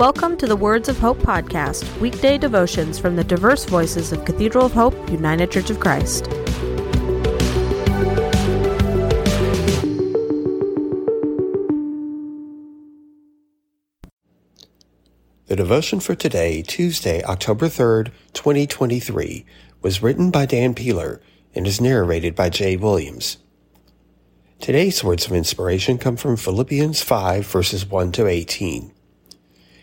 Welcome to the Words of Hope podcast, weekday devotions from the diverse voices of Cathedral of Hope, United Church of Christ. The devotion for today, Tuesday, October 3rd, 2023, was written by Dan Peeler and is narrated by Jay Williams. Today's words of inspiration come from Philippians 5 verses 1 to 18.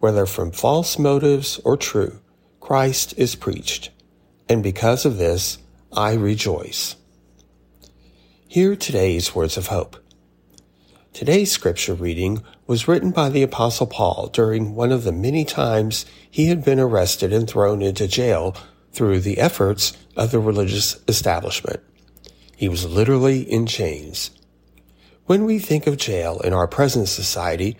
whether from false motives or true, Christ is preached, and because of this, I rejoice. Hear today's words of hope. Today's scripture reading was written by the Apostle Paul during one of the many times he had been arrested and thrown into jail through the efforts of the religious establishment. He was literally in chains. When we think of jail in our present society,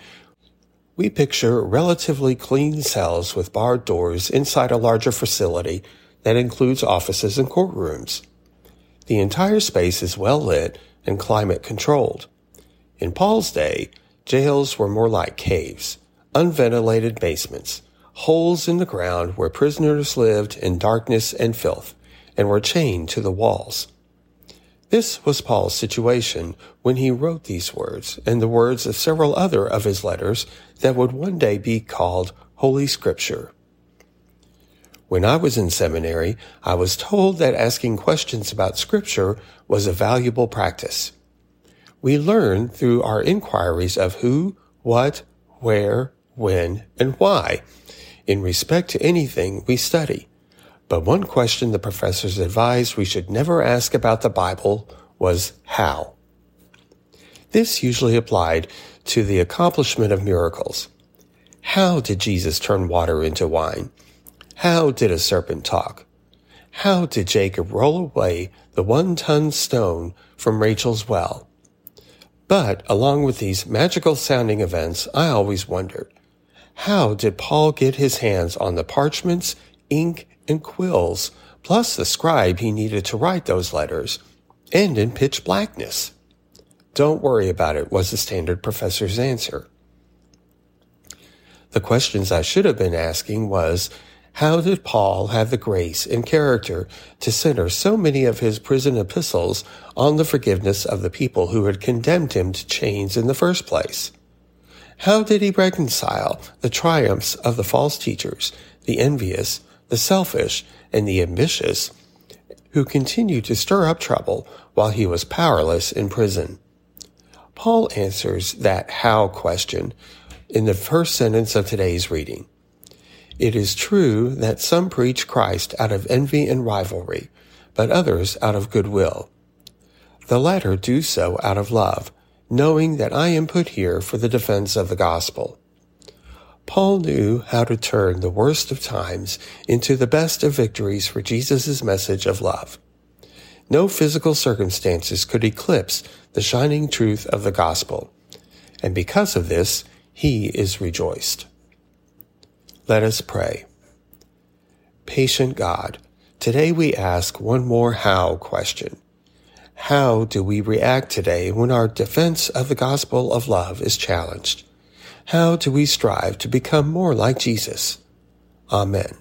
we picture relatively clean cells with barred doors inside a larger facility that includes offices and courtrooms. The entire space is well lit and climate controlled. In Paul's day, jails were more like caves, unventilated basements, holes in the ground where prisoners lived in darkness and filth and were chained to the walls. This was Paul's situation when he wrote these words and the words of several other of his letters that would one day be called Holy Scripture. When I was in seminary, I was told that asking questions about Scripture was a valuable practice. We learn through our inquiries of who, what, where, when, and why in respect to anything we study. But one question the professors advised we should never ask about the Bible was how. This usually applied to the accomplishment of miracles. How did Jesus turn water into wine? How did a serpent talk? How did Jacob roll away the one ton stone from Rachel's well? But along with these magical sounding events, I always wondered, how did Paul get his hands on the parchments, ink, and quills, plus the scribe he needed to write those letters, and in pitch blackness. Don't worry about it, was the standard professor's answer. The questions I should have been asking was, how did Paul have the grace and character to center so many of his prison epistles on the forgiveness of the people who had condemned him to chains in the first place? How did he reconcile the triumphs of the false teachers, the envious, the selfish, and the ambitious, who continued to stir up trouble while he was powerless in prison. Paul answers that how question in the first sentence of today's reading. It is true that some preach Christ out of envy and rivalry, but others out of goodwill. The latter do so out of love, knowing that I am put here for the defense of the gospel. Paul knew how to turn the worst of times into the best of victories for Jesus' message of love. No physical circumstances could eclipse the shining truth of the gospel, and because of this, he is rejoiced. Let us pray. Patient God, today we ask one more how question. How do we react today when our defense of the gospel of love is challenged? How do we strive to become more like Jesus? Amen.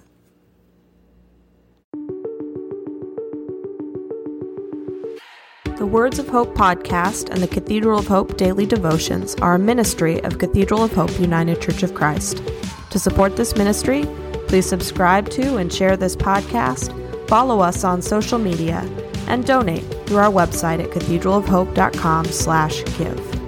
The Words of Hope podcast and the Cathedral of Hope daily devotions are a ministry of Cathedral of Hope United Church of Christ. To support this ministry, please subscribe to and share this podcast, follow us on social media, and donate through our website at cathedralofhope.com/give.